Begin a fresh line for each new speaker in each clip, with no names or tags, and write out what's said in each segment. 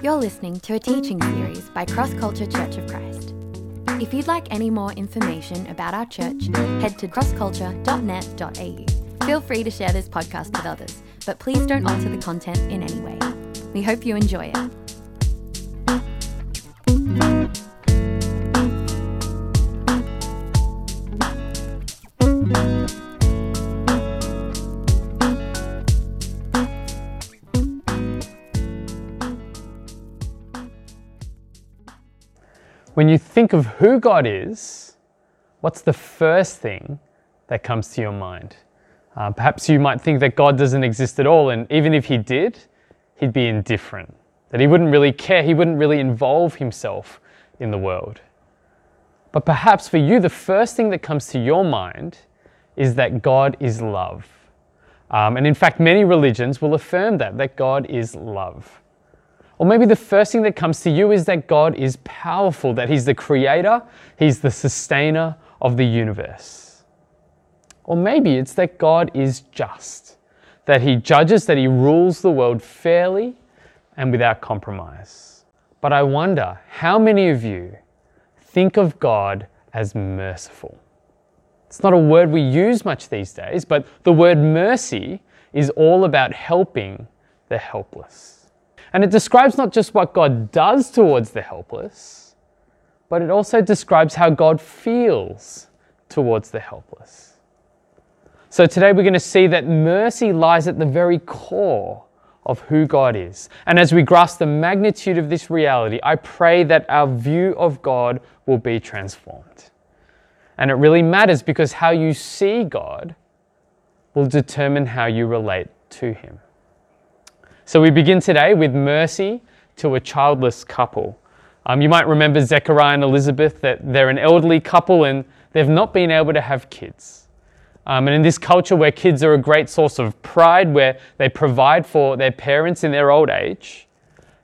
You're listening to a teaching series by Cross Culture Church of Christ. If you'd like any more information about our church, head to crossculture.net.au. Feel free to share this podcast with others, but please don't alter the content in any way. We hope you enjoy it.
When you think of who God is, what's the first thing that comes to your mind? Uh, perhaps you might think that God doesn't exist at all, and even if He did, He'd be indifferent, that He wouldn't really care, He wouldn't really involve Himself in the world. But perhaps for you, the first thing that comes to your mind is that God is love. Um, and in fact, many religions will affirm that, that God is love. Or maybe the first thing that comes to you is that God is powerful, that He's the creator, He's the sustainer of the universe. Or maybe it's that God is just, that He judges, that He rules the world fairly and without compromise. But I wonder how many of you think of God as merciful? It's not a word we use much these days, but the word mercy is all about helping the helpless. And it describes not just what God does towards the helpless, but it also describes how God feels towards the helpless. So today we're going to see that mercy lies at the very core of who God is. And as we grasp the magnitude of this reality, I pray that our view of God will be transformed. And it really matters because how you see God will determine how you relate to Him. So we begin today with mercy to a childless couple. Um, you might remember Zechariah and Elizabeth, that they're an elderly couple and they've not been able to have kids. Um, and in this culture where kids are a great source of pride, where they provide for their parents in their old age,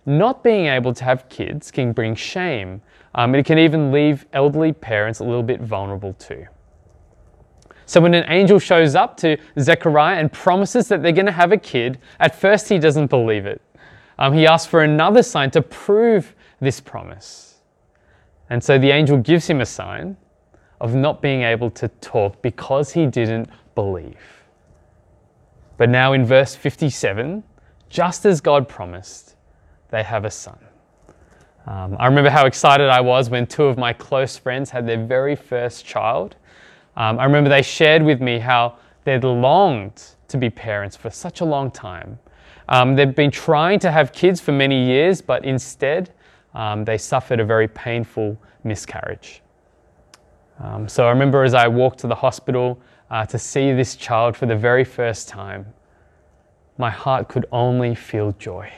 not being able to have kids can bring shame. Um, and it can even leave elderly parents a little bit vulnerable too. So when an angel shows up to Zechariah and promises that they're going to have a kid, at first he doesn't believe it. Um, he asks for another sign to prove this promise. And so the angel gives him a sign of not being able to talk because he didn't believe. But now in verse 57, just as God promised, they have a son. Um, I remember how excited I was when two of my close friends had their very first child. Um, I remember they shared with me how they'd longed to be parents for such a long time. Um, they've been trying to have kids for many years, but instead um, they suffered a very painful miscarriage. Um, so I remember as I walked to the hospital uh, to see this child for the very first time, my heart could only feel joy.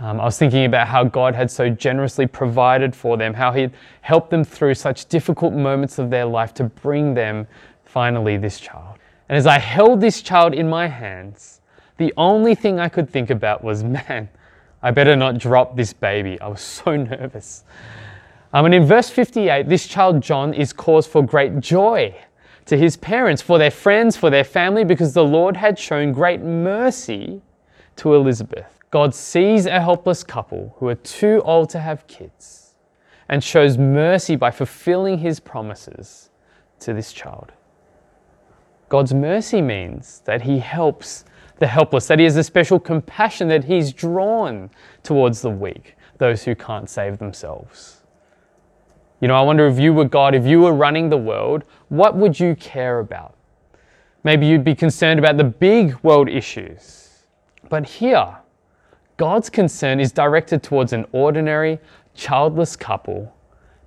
Um, I was thinking about how God had so generously provided for them, how He'd helped them through such difficult moments of their life to bring them finally this child. And as I held this child in my hands, the only thing I could think about was, man, I better not drop this baby. I was so nervous. Um, and in verse 58, this child John is cause for great joy to his parents, for their friends, for their family, because the Lord had shown great mercy to Elizabeth. God sees a helpless couple who are too old to have kids and shows mercy by fulfilling his promises to this child. God's mercy means that he helps the helpless, that he has a special compassion, that he's drawn towards the weak, those who can't save themselves. You know, I wonder if you were God, if you were running the world, what would you care about? Maybe you'd be concerned about the big world issues. But here, God's concern is directed towards an ordinary, childless couple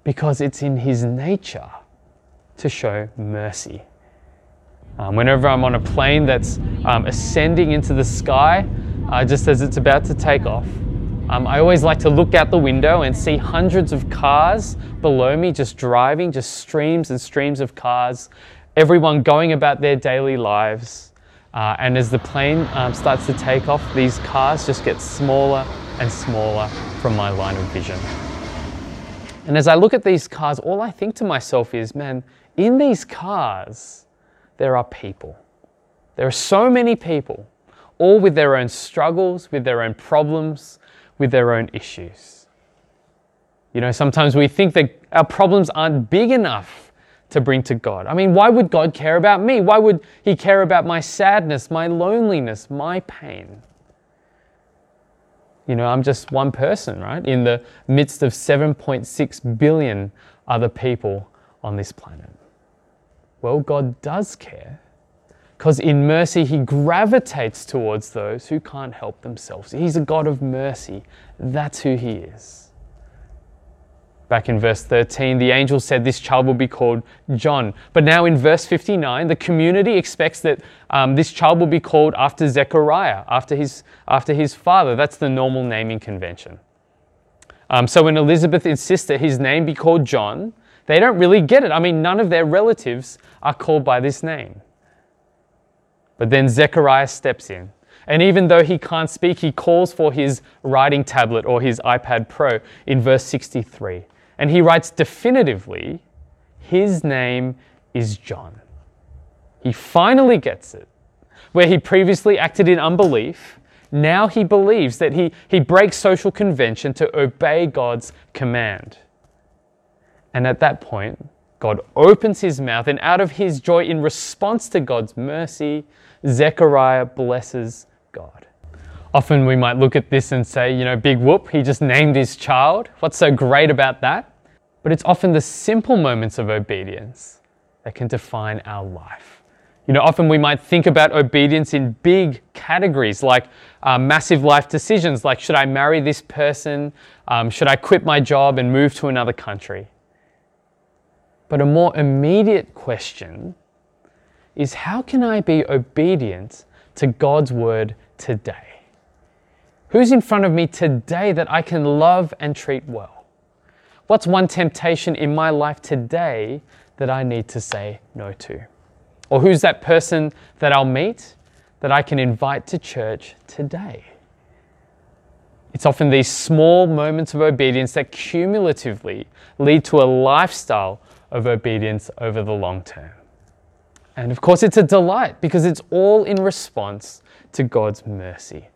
because it's in His nature to show mercy. Um, whenever I'm on a plane that's um, ascending into the sky, uh, just as it's about to take off, um, I always like to look out the window and see hundreds of cars below me just driving, just streams and streams of cars, everyone going about their daily lives. Uh, and as the plane um, starts to take off, these cars just get smaller and smaller from my line of vision. And as I look at these cars, all I think to myself is, man, in these cars, there are people. There are so many people, all with their own struggles, with their own problems, with their own issues. You know, sometimes we think that our problems aren't big enough to bring to God. I mean, why would God care about me? Why would He care about my sadness, my loneliness, my pain? You know, I'm just one person, right? In the midst of 7.6 billion other people on this planet. Well, God does care because in mercy he gravitates towards those who can't help themselves. He's a God of mercy. That's who he is. Back in verse 13, the angel said this child will be called John. But now in verse 59, the community expects that um, this child will be called after Zechariah, after his, after his father. That's the normal naming convention. Um, so when Elizabeth insists that his name be called John, they don't really get it. I mean, none of their relatives are called by this name. But then Zechariah steps in. And even though he can't speak, he calls for his writing tablet or his iPad Pro in verse 63. And he writes definitively, his name is John. He finally gets it. Where he previously acted in unbelief, now he believes that he, he breaks social convention to obey God's command. And at that point, God opens his mouth, and out of his joy in response to God's mercy, Zechariah blesses. Often we might look at this and say, you know, big whoop, he just named his child. What's so great about that? But it's often the simple moments of obedience that can define our life. You know, often we might think about obedience in big categories like uh, massive life decisions, like should I marry this person? Um, should I quit my job and move to another country? But a more immediate question is how can I be obedient to God's word today? Who's in front of me today that I can love and treat well? What's one temptation in my life today that I need to say no to? Or who's that person that I'll meet that I can invite to church today? It's often these small moments of obedience that cumulatively lead to a lifestyle of obedience over the long term. And of course, it's a delight because it's all in response to God's mercy.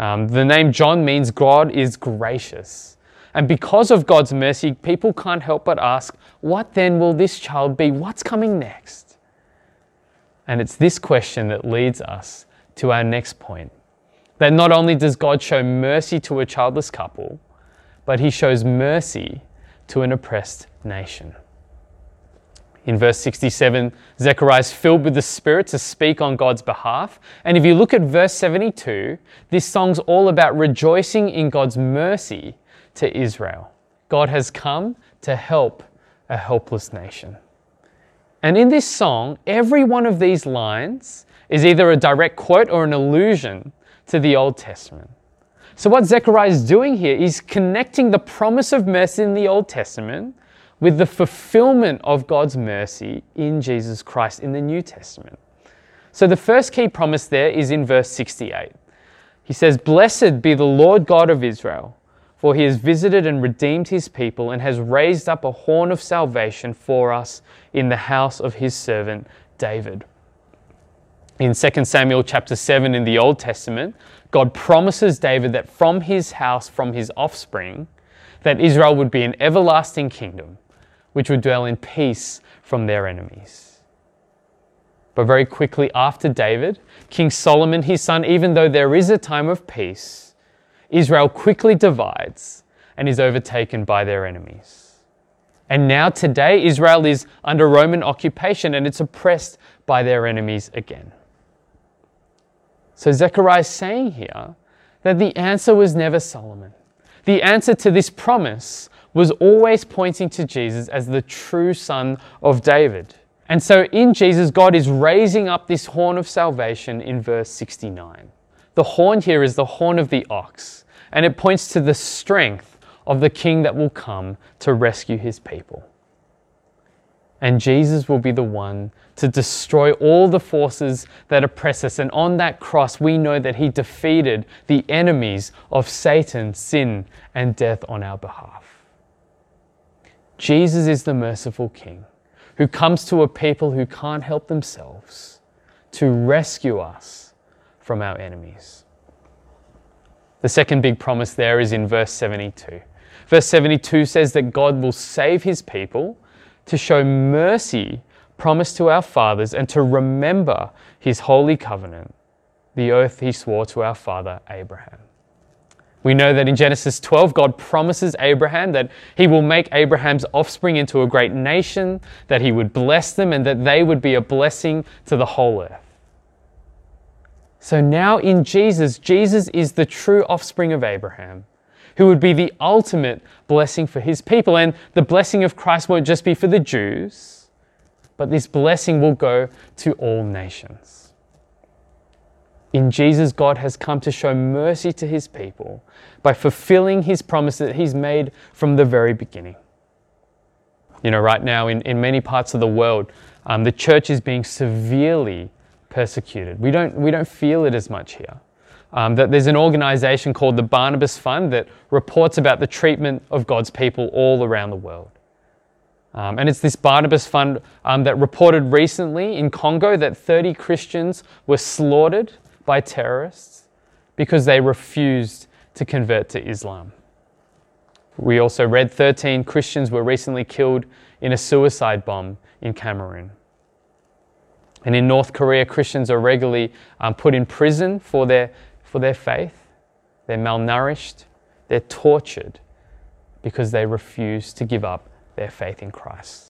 Um, the name John means God is gracious. And because of God's mercy, people can't help but ask, What then will this child be? What's coming next? And it's this question that leads us to our next point that not only does God show mercy to a childless couple, but he shows mercy to an oppressed nation. In verse 67, Zechariah is filled with the Spirit to speak on God's behalf. And if you look at verse 72, this song's all about rejoicing in God's mercy to Israel. God has come to help a helpless nation. And in this song, every one of these lines is either a direct quote or an allusion to the Old Testament. So, what Zechariah is doing here is connecting the promise of mercy in the Old Testament with the fulfillment of God's mercy in Jesus Christ in the New Testament. So the first key promise there is in verse 68. He says, Blessed be the Lord God of Israel, for he has visited and redeemed his people and has raised up a horn of salvation for us in the house of his servant David. In 2 Samuel chapter 7 in the Old Testament, God promises David that from his house, from his offspring, that Israel would be an everlasting kingdom which would dwell in peace from their enemies. But very quickly after David, King Solomon, his son, even though there is a time of peace, Israel quickly divides and is overtaken by their enemies. And now, today, Israel is under Roman occupation and it's oppressed by their enemies again. So, Zechariah is saying here that the answer was never Solomon. The answer to this promise was always pointing to Jesus as the true son of David. And so in Jesus, God is raising up this horn of salvation in verse 69. The horn here is the horn of the ox, and it points to the strength of the king that will come to rescue his people. And Jesus will be the one to destroy all the forces that oppress us. And on that cross, we know that he defeated the enemies of Satan, sin, and death on our behalf. Jesus is the merciful King who comes to a people who can't help themselves to rescue us from our enemies. The second big promise there is in verse 72. Verse 72 says that God will save his people to show mercy promised to our fathers and to remember his holy covenant, the oath he swore to our father Abraham. We know that in Genesis 12, God promises Abraham that he will make Abraham's offspring into a great nation, that he would bless them, and that they would be a blessing to the whole earth. So now in Jesus, Jesus is the true offspring of Abraham, who would be the ultimate blessing for his people. And the blessing of Christ won't just be for the Jews, but this blessing will go to all nations. In Jesus, God has come to show mercy to his people by fulfilling his promise that he's made from the very beginning. You know, right now in, in many parts of the world, um, the church is being severely persecuted. We don't, we don't feel it as much here. Um, that there's an organization called the Barnabas Fund that reports about the treatment of God's people all around the world. Um, and it's this Barnabas Fund um, that reported recently in Congo that 30 Christians were slaughtered by terrorists because they refused to convert to Islam. We also read 13 Christians were recently killed in a suicide bomb in Cameroon. And in North Korea, Christians are regularly um, put in prison for their, for their faith. They're malnourished, they're tortured because they refuse to give up their faith in Christ.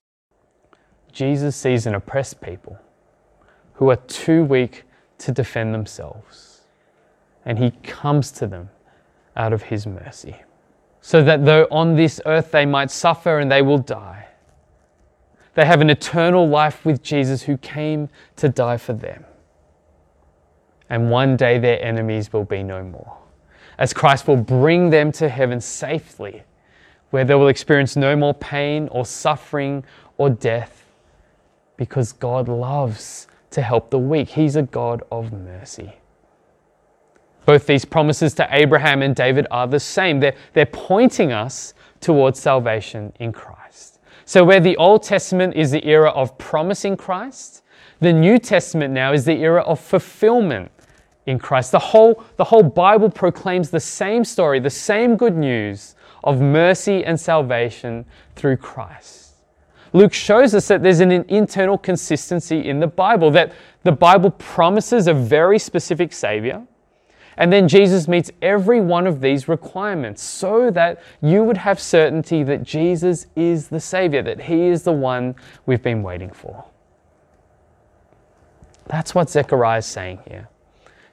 Jesus sees an oppressed people who are too weak to defend themselves, and he comes to them out of his mercy, so that though on this earth they might suffer and they will die, they have an eternal life with Jesus who came to die for them. And one day their enemies will be no more, as Christ will bring them to heaven safely, where they will experience no more pain or suffering or death, because God loves to help the weak. He's a God of mercy. Both these promises to Abraham and David are the same. They're, they're pointing us towards salvation in Christ. So, where the Old Testament is the era of promising Christ, the New Testament now is the era of fulfillment in Christ. The whole, the whole Bible proclaims the same story, the same good news of mercy and salvation through Christ. Luke shows us that there's an internal consistency in the Bible, that the Bible promises a very specific Savior and then Jesus meets every one of these requirements so that you would have certainty that Jesus is the Savior, that He is the one we've been waiting for. That's what Zechariah is saying here.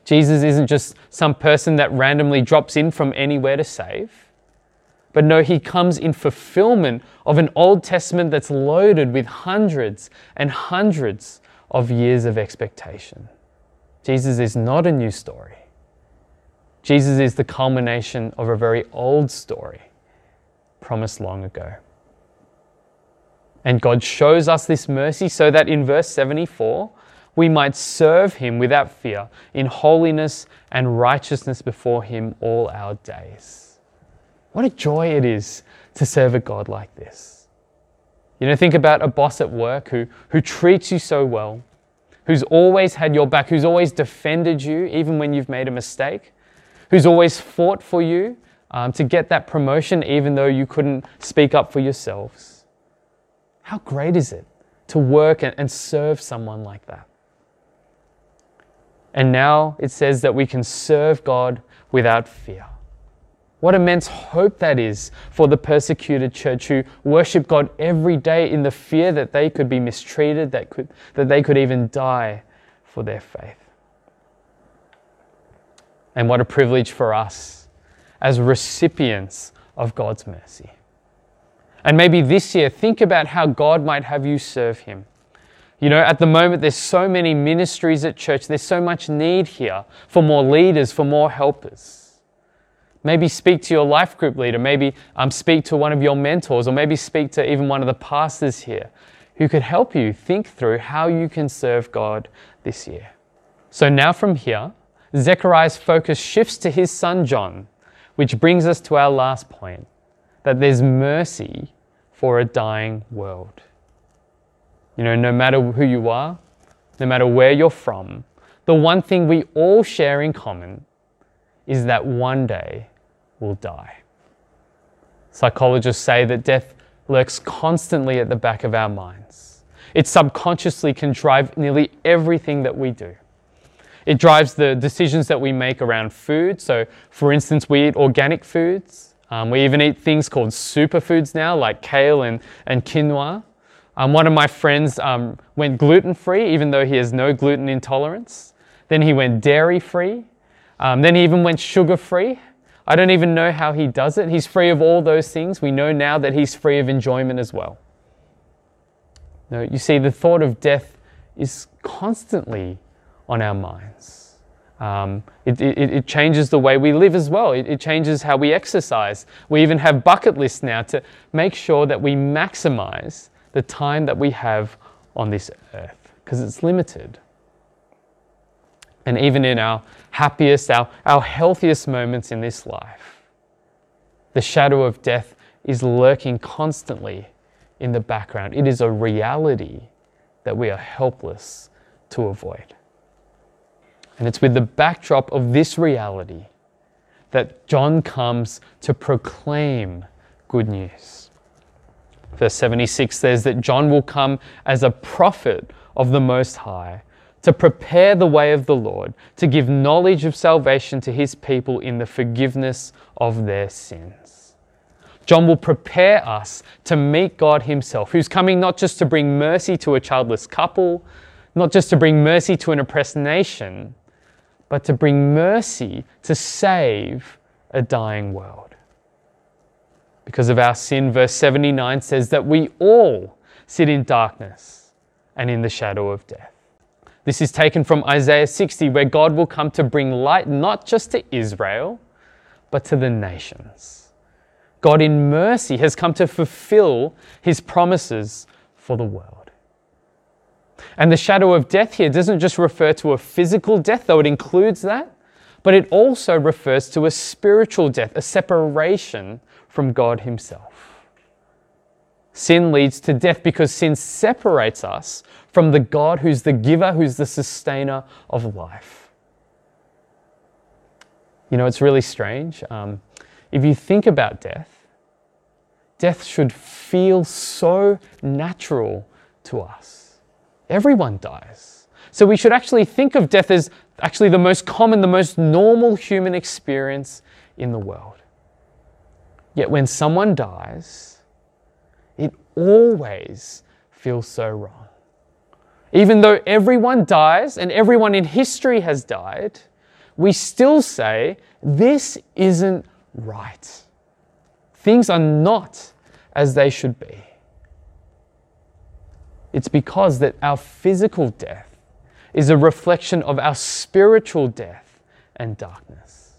Jesus isn't just some person that randomly drops in from anywhere to save, but no, He comes in fulfillment of an Old Testament that's loaded with hundreds and hundreds of years of expectation. Jesus is not a new story. Jesus is the culmination of a very old story promised long ago. And God shows us this mercy so that in verse 74, we might serve Him without fear in holiness and righteousness before Him all our days. What a joy it is to serve a God like this. You know, think about a boss at work who, who treats you so well, who's always had your back, who's always defended you even when you've made a mistake who's always fought for you um, to get that promotion, even though you couldn't speak up for yourselves. How great is it to work and, and serve someone like that? And now it says that we can serve God without fear. What immense hope that is for the persecuted church who worship God every day in the fear that they could be mistreated, that, could, that they could even die for their faith. And what a privilege for us as recipients of God's mercy. And maybe this year, think about how God might have you serve Him. You know, at the moment, there's so many ministries at church, there's so much need here for more leaders, for more helpers. Maybe speak to your life group leader, maybe um, speak to one of your mentors, or maybe speak to even one of the pastors here who could help you think through how you can serve God this year. So now from here, Zechariah's focus shifts to his son John, which brings us to our last point that there's mercy for a dying world. You know, no matter who you are, no matter where you're from, the one thing we all share in common is that one day we'll die. Psychologists say that death lurks constantly at the back of our minds. It subconsciously can drive nearly everything that we do. It drives the decisions that we make around food. So, for instance, we eat organic foods. Um, we even eat things called superfoods now, like kale and, and quinoa. Um, one of my friends um, went gluten free, even though he has no gluten intolerance. Then he went dairy free. Um, then he even went sugar free. I don't even know how he does it. He's free of all those things. We know now that he's free of enjoyment as well. No, you see, the thought of death is constantly on our minds. Um, it, it, it, changes the way we live as well. It, it changes how we exercise. We even have bucket lists now to make sure that we maximize the time that we have on this earth because it's limited. And even in our happiest, our, our healthiest moments in this life, the shadow of death is lurking constantly in the background. It is a reality that we are helpless to avoid. And it's with the backdrop of this reality that John comes to proclaim good news. Verse 76 says that John will come as a prophet of the Most High to prepare the way of the Lord, to give knowledge of salvation to his people in the forgiveness of their sins. John will prepare us to meet God himself, who's coming not just to bring mercy to a childless couple, not just to bring mercy to an oppressed nation, but to bring mercy to save a dying world. Because of our sin, verse 79 says that we all sit in darkness and in the shadow of death. This is taken from Isaiah 60, where God will come to bring light not just to Israel, but to the nations. God, in mercy, has come to fulfill his promises for the world. And the shadow of death here doesn't just refer to a physical death, though it includes that, but it also refers to a spiritual death, a separation from God Himself. Sin leads to death because sin separates us from the God who's the giver, who's the sustainer of life. You know, it's really strange. Um, if you think about death, death should feel so natural to us. Everyone dies. So we should actually think of death as actually the most common, the most normal human experience in the world. Yet when someone dies, it always feels so wrong. Even though everyone dies and everyone in history has died, we still say, this isn't right. Things are not as they should be. It's because that our physical death is a reflection of our spiritual death and darkness.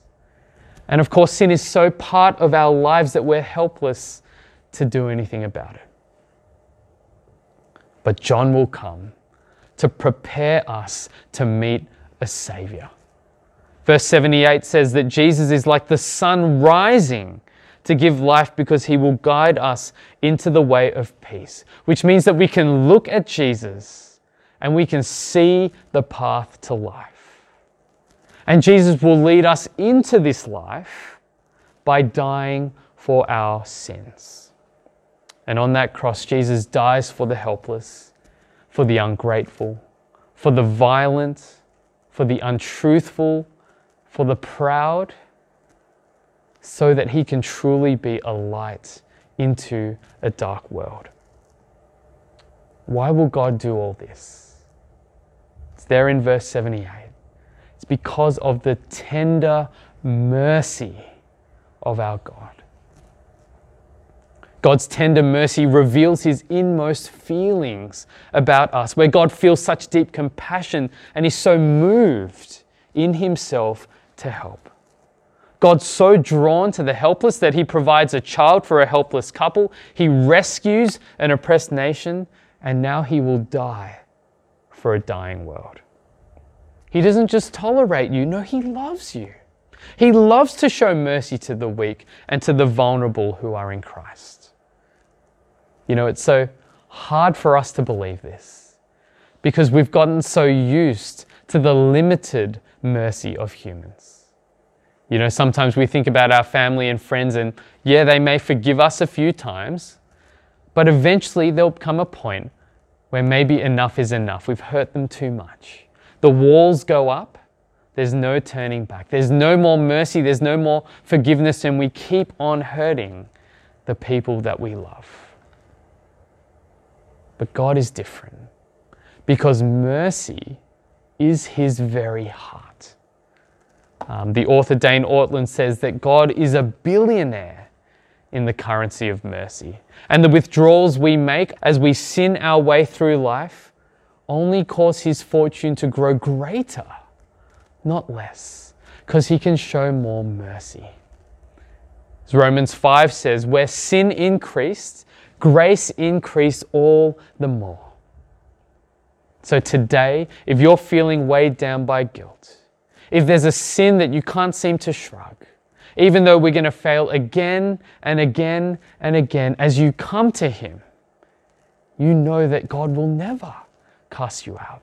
And of course, sin is so part of our lives that we're helpless to do anything about it. But John will come to prepare us to meet a Savior. Verse 78 says that Jesus is like the sun rising to give life because he will guide us into the way of peace, which means that we can look at Jesus and we can see the path to life. And Jesus will lead us into this life by dying for our sins. And on that cross, Jesus dies for the helpless, for the ungrateful, for the violent, for the untruthful, for the proud so that he can truly be a light into a dark world. Why will God do all this? It's there in verse 78. It's because of the tender mercy of our God. God's tender mercy reveals his inmost feelings about us, where God feels such deep compassion and is so moved in himself to help. God's so drawn to the helpless that he provides a child for a helpless couple. He rescues an oppressed nation, and now he will die for a dying world. He doesn't just tolerate you, no, he loves you. He loves to show mercy to the weak and to the vulnerable who are in Christ. You know, it's so hard for us to believe this because we've gotten so used to the limited mercy of humans. You know, sometimes we think about our family and friends, and yeah, they may forgive us a few times, but eventually there'll come a point where maybe enough is enough. We've hurt them too much. The walls go up, there's no turning back. There's no more mercy, there's no more forgiveness, and we keep on hurting the people that we love. But God is different because mercy is His very heart. Um, the author Dane Ortlund says that God is a billionaire in the currency of mercy. And the withdrawals we make as we sin our way through life only cause his fortune to grow greater, not less, because he can show more mercy. As Romans 5 says, where sin increased, grace increased all the more. So today, if you're feeling weighed down by guilt, if there's a sin that you can't seem to shrug, even though we're going to fail again and again and again, as you come to Him, you know that God will never cast you out.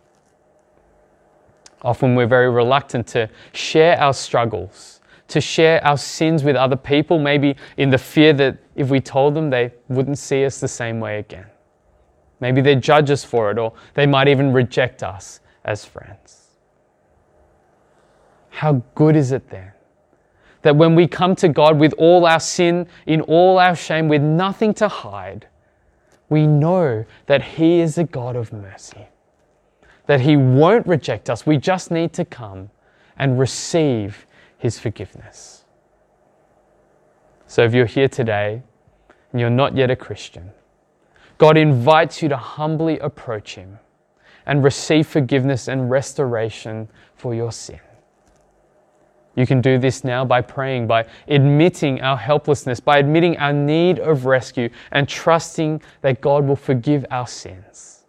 Often we're very reluctant to share our struggles, to share our sins with other people, maybe in the fear that if we told them, they wouldn't see us the same way again. Maybe they'd judge us for it, or they might even reject us as friends. How good is it then that when we come to God with all our sin, in all our shame, with nothing to hide, we know that He is a God of mercy, that He won't reject us. We just need to come and receive His forgiveness. So if you're here today and you're not yet a Christian, God invites you to humbly approach Him and receive forgiveness and restoration for your sin. You can do this now by praying, by admitting our helplessness, by admitting our need of rescue, and trusting that God will forgive our sins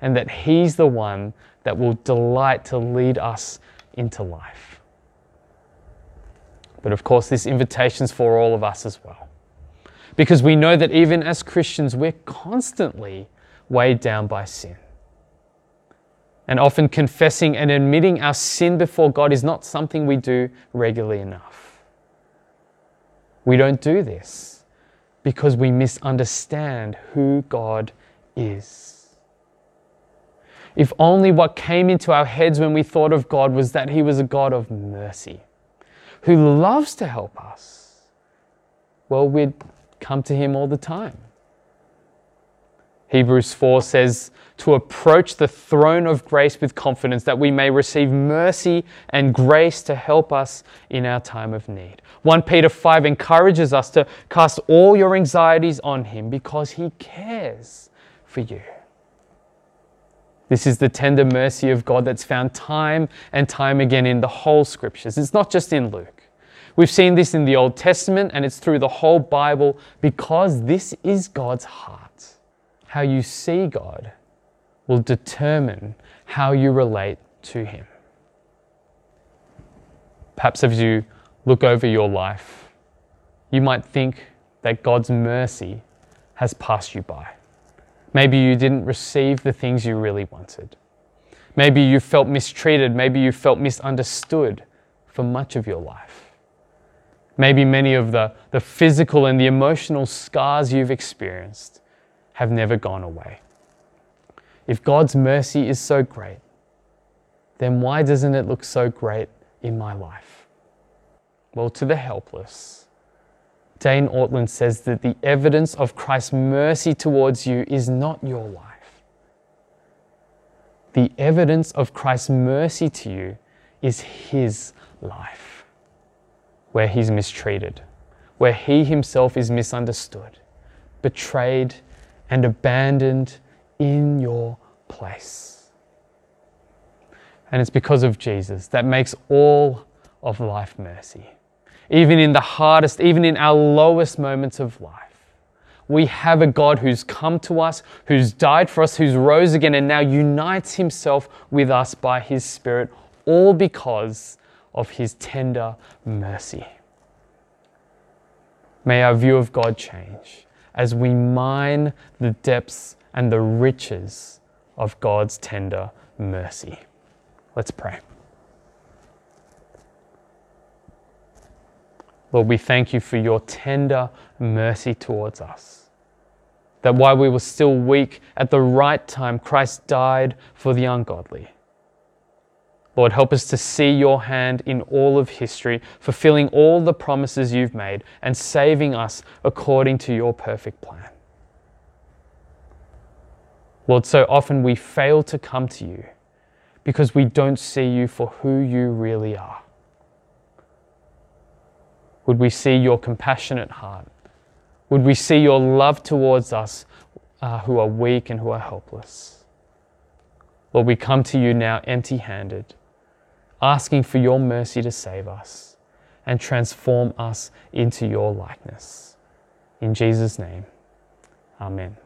and that He's the one that will delight to lead us into life. But of course, this invitation is for all of us as well. Because we know that even as Christians, we're constantly weighed down by sin. And often confessing and admitting our sin before God is not something we do regularly enough. We don't do this because we misunderstand who God is. If only what came into our heads when we thought of God was that He was a God of mercy, who loves to help us, well, we'd come to Him all the time. Hebrews 4 says, to approach the throne of grace with confidence that we may receive mercy and grace to help us in our time of need. 1 Peter 5 encourages us to cast all your anxieties on Him because He cares for you. This is the tender mercy of God that's found time and time again in the whole scriptures. It's not just in Luke. We've seen this in the Old Testament and it's through the whole Bible because this is God's heart. How you see God will determine how you relate to Him. Perhaps as you look over your life, you might think that God's mercy has passed you by. Maybe you didn't receive the things you really wanted. Maybe you felt mistreated. Maybe you felt misunderstood for much of your life. Maybe many of the, the physical and the emotional scars you've experienced have never gone away. If God's mercy is so great, then why doesn't it look so great in my life? Well, to the helpless, Dane Ortlund says that the evidence of Christ's mercy towards you is not your life. The evidence of Christ's mercy to you is his life, where he's mistreated, where he himself is misunderstood, betrayed, and abandoned in your place. And it's because of Jesus that makes all of life mercy. Even in the hardest, even in our lowest moments of life, we have a God who's come to us, who's died for us, who's rose again, and now unites himself with us by his Spirit, all because of his tender mercy. May our view of God change as we mine the depths and the riches of God's tender mercy. Let's pray. Lord, we thank you for your tender mercy towards us. That while we were still weak, at the right time, Christ died for the ungodly. Lord, help us to see your hand in all of history, fulfilling all the promises you've made and saving us according to your perfect plan. Lord, so often we fail to come to you because we don't see you for who you really are. Would we see your compassionate heart? Would we see your love towards us uh, who are weak and who are helpless? Lord, we come to you now empty handed, asking for your mercy to save us and transform us into your likeness. In Jesus' name, amen.